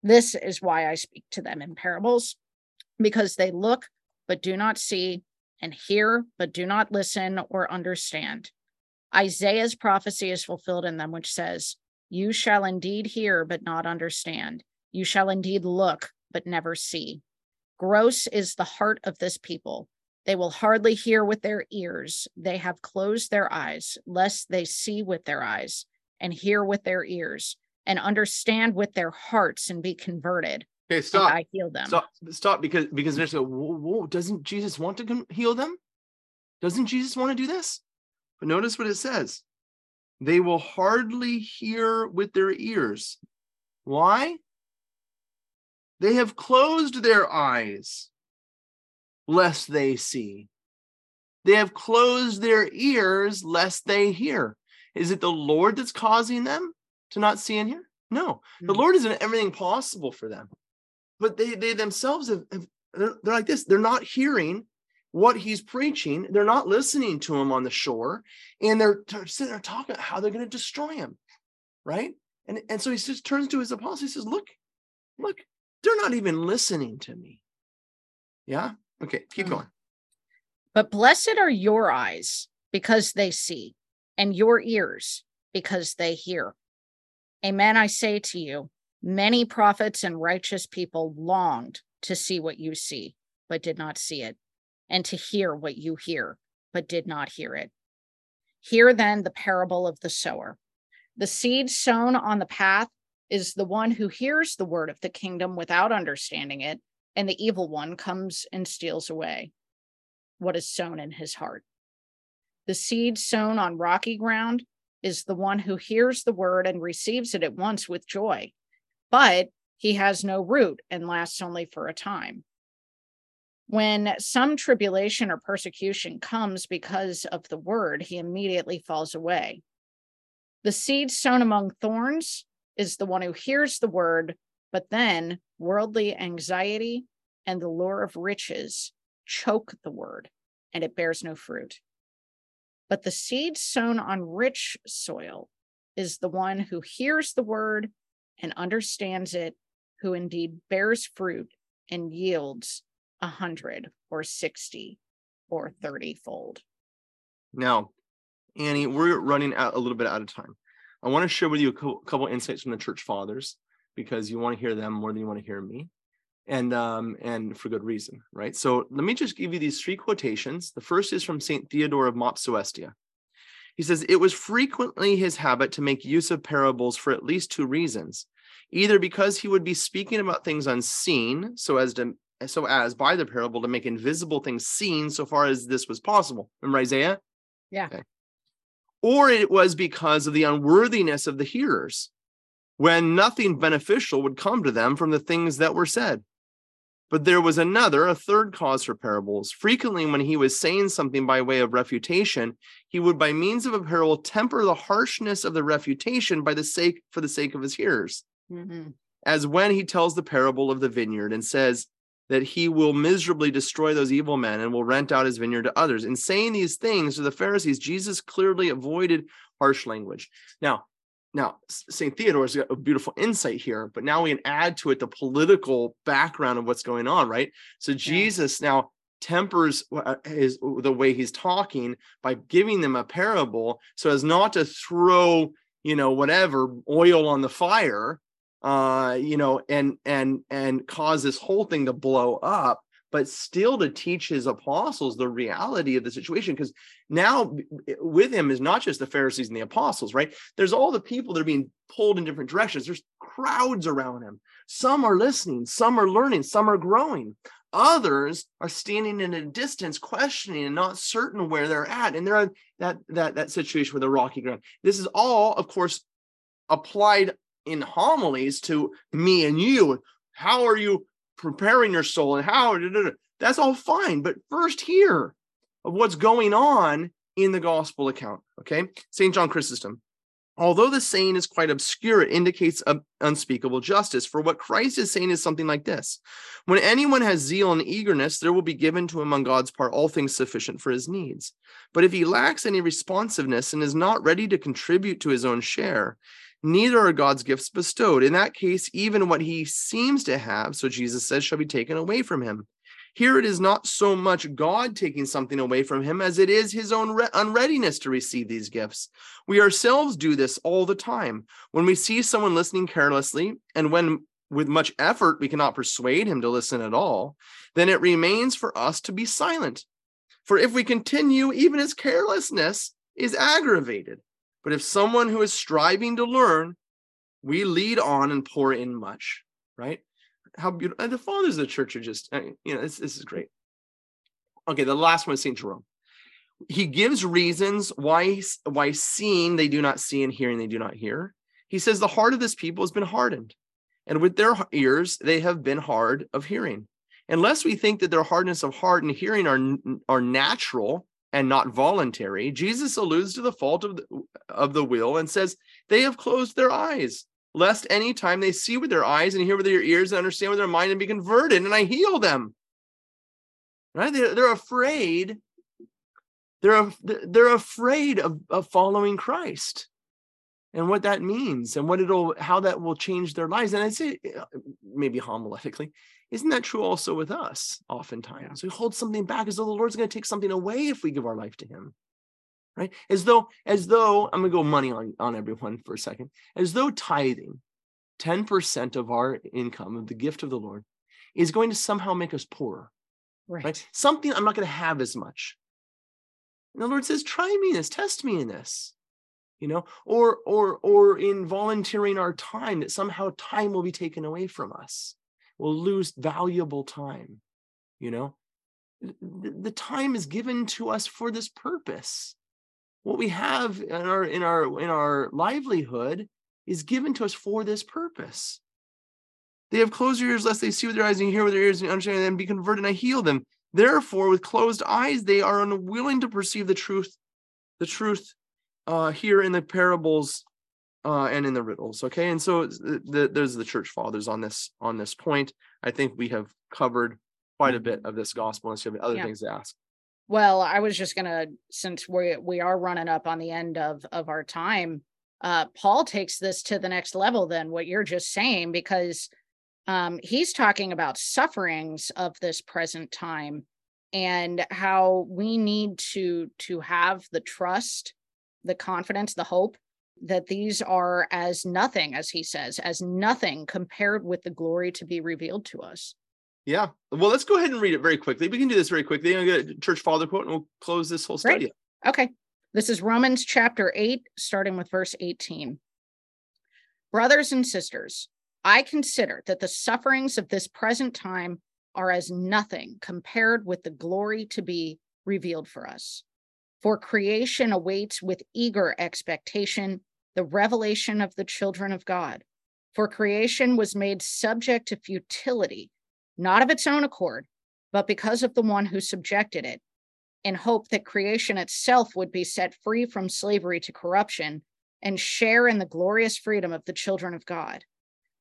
This is why I speak to them in parables because they look but do not see, and hear but do not listen or understand. Isaiah's prophecy is fulfilled in them, which says, You shall indeed hear but not understand. You shall indeed look but never see. Gross is the heart of this people. They will hardly hear with their ears. They have closed their eyes, lest they see with their eyes, and hear with their ears, and understand with their hearts, and be converted. Okay, stop. I heal them. Stop. Stop. Because because there's a whoa, whoa, doesn't Jesus want to heal them? Doesn't Jesus want to do this? But notice what it says. They will hardly hear with their ears. Why? They have closed their eyes, lest they see. They have closed their ears, lest they hear. Is it the Lord that's causing them to not see and hear? No, the Mm. Lord is in everything possible for them. But they they themselves have, have they're, they're like this. They're not hearing what he's preaching. They're not listening to him on the shore, and they're, they're sitting there talking about how they're going to destroy him, right? And and so he just turns to his apostles. He says, "Look, look, they're not even listening to me." Yeah. Okay. Keep Mm. going. But blessed are your eyes because they see, and your ears because they hear. Amen. I say to you, many prophets and righteous people longed to see what you see, but did not see it, and to hear what you hear, but did not hear it. Hear then the parable of the sower. The seed sown on the path is the one who hears the word of the kingdom without understanding it, and the evil one comes and steals away what is sown in his heart. The seed sown on rocky ground is the one who hears the word and receives it at once with joy, but he has no root and lasts only for a time. When some tribulation or persecution comes because of the word, he immediately falls away. The seed sown among thorns is the one who hears the word, but then worldly anxiety and the lure of riches choke the word, and it bears no fruit. But the seed sown on rich soil is the one who hears the word and understands it, who indeed bears fruit and yields a hundred or sixty or thirty fold. Now, Annie, we're running out a little bit out of time. I want to share with you a cou- couple insights from the church fathers because you want to hear them more than you want to hear me, and um, and for good reason, right? So let me just give you these three quotations. The first is from Saint Theodore of Mopsuestia. He says it was frequently his habit to make use of parables for at least two reasons. either because he would be speaking about things unseen, so as to so as by the parable to make invisible things seen so far as this was possible. Remember Isaiah? Yeah. Okay. Or it was because of the unworthiness of the hearers, when nothing beneficial would come to them from the things that were said. But there was another, a third cause for parables. Frequently, when he was saying something by way of refutation, he would, by means of a parable, temper the harshness of the refutation by the sake for the sake of his hearers. Mhm. As when he tells the parable of the vineyard and says that he will miserably destroy those evil men and will rent out his vineyard to others. In saying these things to the Pharisees, Jesus clearly avoided harsh language. Now, now, St. Theodore's got a beautiful insight here, but now we can add to it the political background of what's going on, right? So Jesus now tempers uh, his the way he's talking by giving them a parable so as not to throw, you know, whatever oil on the fire, uh, you know, and and and cause this whole thing to blow up, but still to teach his apostles the reality of the situation because now with him is not just the Pharisees and the apostles, right? There's all the people that are being pulled in different directions. There's crowds around him. Some are listening, some are learning, some are growing. Others are standing in a distance, questioning and not certain where they're at. And they're that that that situation with the rocky ground. This is all, of course, applied in homilies to me and you. How are you preparing your soul and how that's all fine. But first, hear of what's going on in the gospel account. Okay. St. John Chrysostom. Although the saying is quite obscure, it indicates unspeakable justice. For what Christ is saying is something like this When anyone has zeal and eagerness, there will be given to him on God's part all things sufficient for his needs. But if he lacks any responsiveness and is not ready to contribute to his own share, neither are God's gifts bestowed. In that case, even what he seems to have, so Jesus says, shall be taken away from him. Here it is not so much God taking something away from him as it is his own re- unreadiness to receive these gifts. We ourselves do this all the time. When we see someone listening carelessly, and when with much effort we cannot persuade him to listen at all, then it remains for us to be silent. For if we continue, even his carelessness is aggravated. But if someone who is striving to learn, we lead on and pour in much, right? How beautiful. And the fathers of the church are just, eh, you know, this, this is great. Okay, the last one is St. Jerome. He gives reasons why, why seeing they do not see and hearing they do not hear. He says the heart of this people has been hardened, and with their ears they have been hard of hearing. Unless we think that their hardness of heart and hearing are, are natural, and not voluntary, Jesus alludes to the fault of the, of the will and says, They have closed their eyes, lest any time they see with their eyes and hear with their ears and understand with their mind and be converted, and I heal them. Right? They're, they're afraid. They're, they're afraid of, of following Christ and what that means and what it'll how that will change their lives. And I say uh, maybe homiletically, isn't that true also with us oftentimes? Yeah. We hold something back as though the Lord's going to take something away if we give our life to him. Right? As though, as though, I'm gonna go money on, on everyone for a second, as though tithing 10% of our income of the gift of the Lord is going to somehow make us poorer. Right. right? Something I'm not going to have as much. And the Lord says, try me in this, test me in this you know or or or in volunteering our time that somehow time will be taken away from us we'll lose valuable time you know? The time is given to us for this purpose. What we have in our in our in our livelihood is given to us for this purpose. They have closed their ears lest they see with their eyes and hear with their ears and understand and be converted and i heal them. Therefore with closed eyes they are unwilling to perceive the truth the truth uh, here in the parables uh, and in the riddles. Okay, and so the, there's the church fathers on this on this point. I think we have covered quite a bit of this gospel, and you have other yeah. things to ask. Well, I was just gonna, since we we are running up on the end of of our time, uh, Paul takes this to the next level than what you're just saying because um, he's talking about sufferings of this present time and how we need to to have the trust the confidence, the hope that these are as nothing, as he says, as nothing compared with the glory to be revealed to us. Yeah. Well, let's go ahead and read it very quickly. We can do this very quickly. I'm going to get a church father quote and we'll close this whole study. Okay. This is Romans chapter 8, starting with verse 18. Brothers and sisters, I consider that the sufferings of this present time are as nothing compared with the glory to be revealed for us. For creation awaits with eager expectation the revelation of the children of God. For creation was made subject to futility, not of its own accord, but because of the one who subjected it, in hope that creation itself would be set free from slavery to corruption and share in the glorious freedom of the children of God.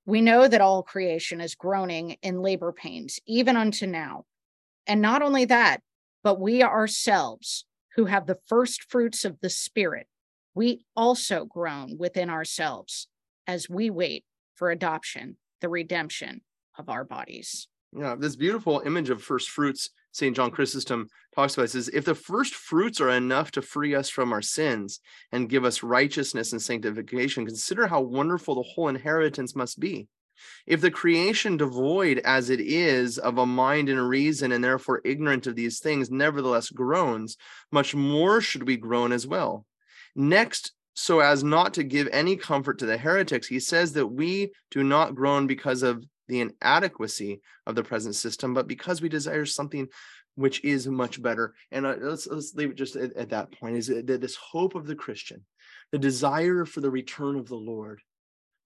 We know that all creation is groaning in labor pains, even unto now. And not only that, but we ourselves, who have the first fruits of the Spirit, we also groan within ourselves as we wait for adoption, the redemption of our bodies. Yeah, this beautiful image of first fruits, St. John Chrysostom talks about says, if the first fruits are enough to free us from our sins and give us righteousness and sanctification, consider how wonderful the whole inheritance must be. If the creation devoid as it is of a mind and reason and therefore ignorant of these things, nevertheless groans, much more should we groan as well. Next, so as not to give any comfort to the heretics, he says that we do not groan because of the inadequacy of the present system, but because we desire something which is much better. And uh, let's let's leave it just at, at that point. Is that this hope of the Christian, the desire for the return of the Lord,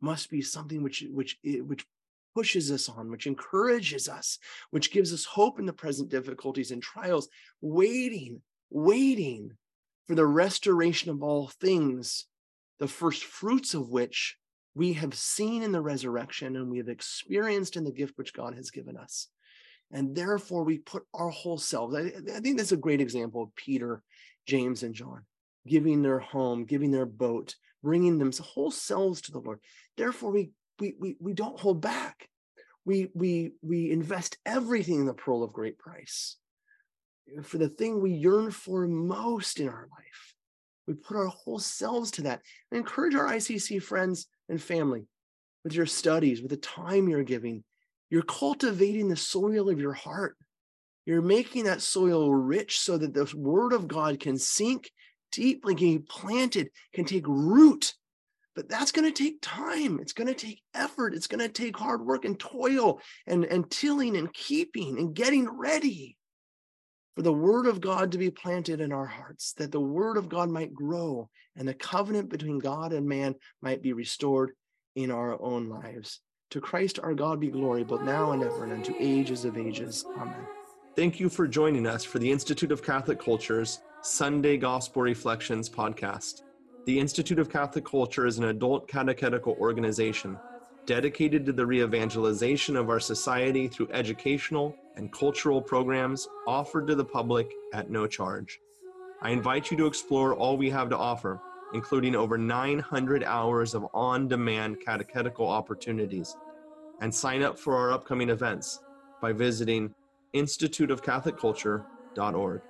must be something which which which pushes us on, which encourages us, which gives us hope in the present difficulties and trials, waiting, waiting for the restoration of all things, the first fruits of which we have seen in the resurrection and we have experienced in the gift which God has given us. And therefore, we put our whole selves. I, I think that's a great example of Peter, James, and John giving their home, giving their boat, bringing them whole selves to the Lord. Therefore, we we we, we don't hold back. We we we invest everything in the pearl of great price for the thing we yearn for most in our life. We put our whole selves to that and encourage our ICC friends and family with your studies, with the time you're giving. You're cultivating the soil of your heart. You're making that soil rich so that the word of God can sink deeply, can be planted, can take root. But that's going to take time. It's going to take effort. It's going to take hard work and toil and, and tilling and keeping and getting ready for the word of God to be planted in our hearts, that the word of God might grow and the covenant between God and man might be restored in our own lives. To Christ our God be glory, both now and ever, and unto ages of ages. Amen. Thank you for joining us for the Institute of Catholic Culture's Sunday Gospel Reflections podcast. The Institute of Catholic Culture is an adult catechetical organization dedicated to the re-evangelization of our society through educational and cultural programs offered to the public at no charge. I invite you to explore all we have to offer, including over 900 hours of on demand catechetical opportunities, and sign up for our upcoming events by visiting instituteofcatholicculture.org.